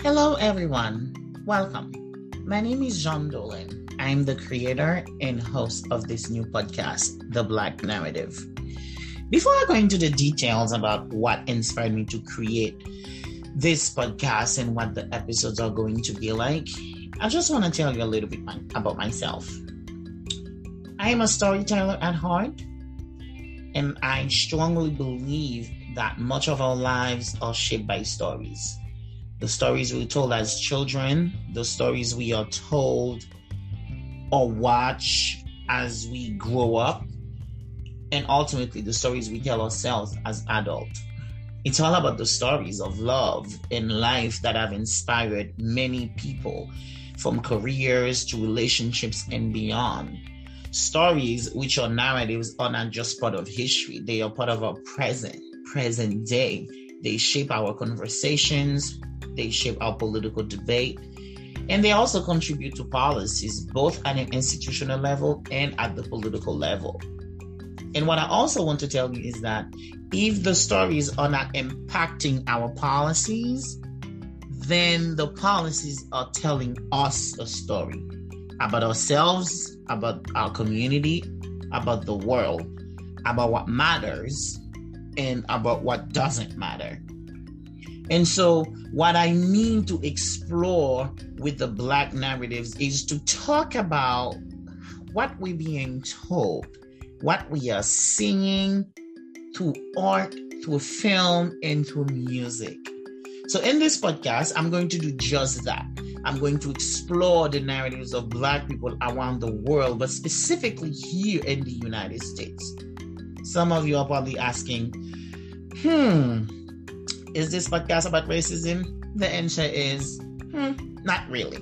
Hello, everyone. Welcome. My name is Jean Dolin. I'm the creator and host of this new podcast, The Black Narrative. Before I go into the details about what inspired me to create this podcast and what the episodes are going to be like, I just want to tell you a little bit about myself. I am a storyteller at heart, and I strongly believe that much of our lives are shaped by stories the stories we're told as children, the stories we are told or watch as we grow up, and ultimately the stories we tell ourselves as adults. It's all about the stories of love and life that have inspired many people, from careers to relationships and beyond. Stories, which are narratives, are not just part of history, they are part of our present, present day. They shape our conversations, they shape our political debate, and they also contribute to policies both at an institutional level and at the political level. And what I also want to tell you is that if the stories are not impacting our policies, then the policies are telling us a story about ourselves, about our community, about the world, about what matters, and about what doesn't matter. And so, what I mean to explore with the Black narratives is to talk about what we're being told, what we are seeing through art, through film, and through music. So, in this podcast, I'm going to do just that. I'm going to explore the narratives of Black people around the world, but specifically here in the United States. Some of you are probably asking, hmm, is this podcast about racism? The answer is hmm, not really.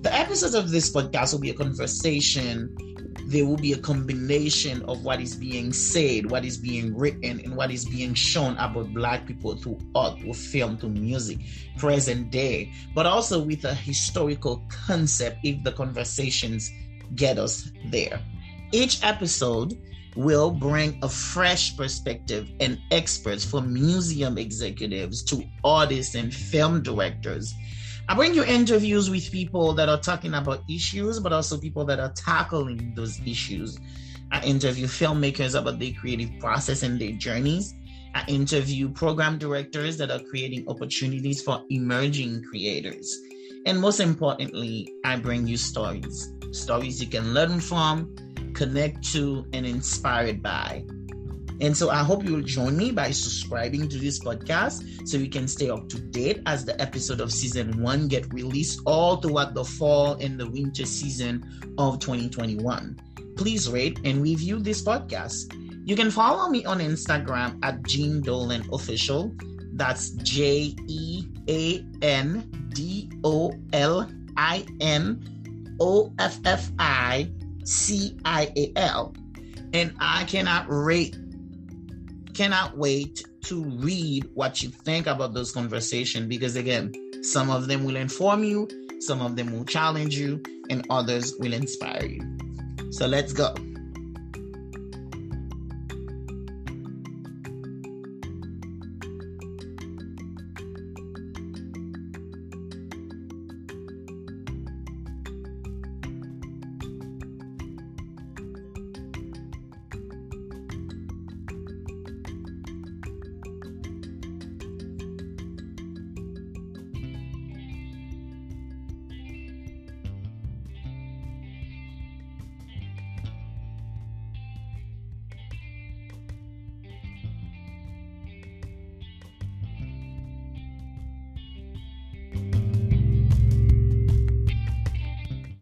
The episodes of this podcast will be a conversation. There will be a combination of what is being said, what is being written, and what is being shown about Black people through art, through film, through music, present day, but also with a historical concept if the conversations get us there. Each episode will bring a fresh perspective and experts from museum executives to artists and film directors. I bring you interviews with people that are talking about issues, but also people that are tackling those issues. I interview filmmakers about their creative process and their journeys. I interview program directors that are creating opportunities for emerging creators. And most importantly, I bring you stories stories you can learn from, connect to, and inspired by. And so I hope you will join me by subscribing to this podcast so you can stay up to date as the episode of season one get released all throughout the fall and the winter season of 2021. Please rate and review this podcast. You can follow me on Instagram at Jean Dolin Official. That's J E A N D O L I N O F F I C I A L. And I cannot rate, cannot wait to read what you think about those conversations because, again, some of them will inform you, some of them will challenge you, and others will inspire you. So let's go.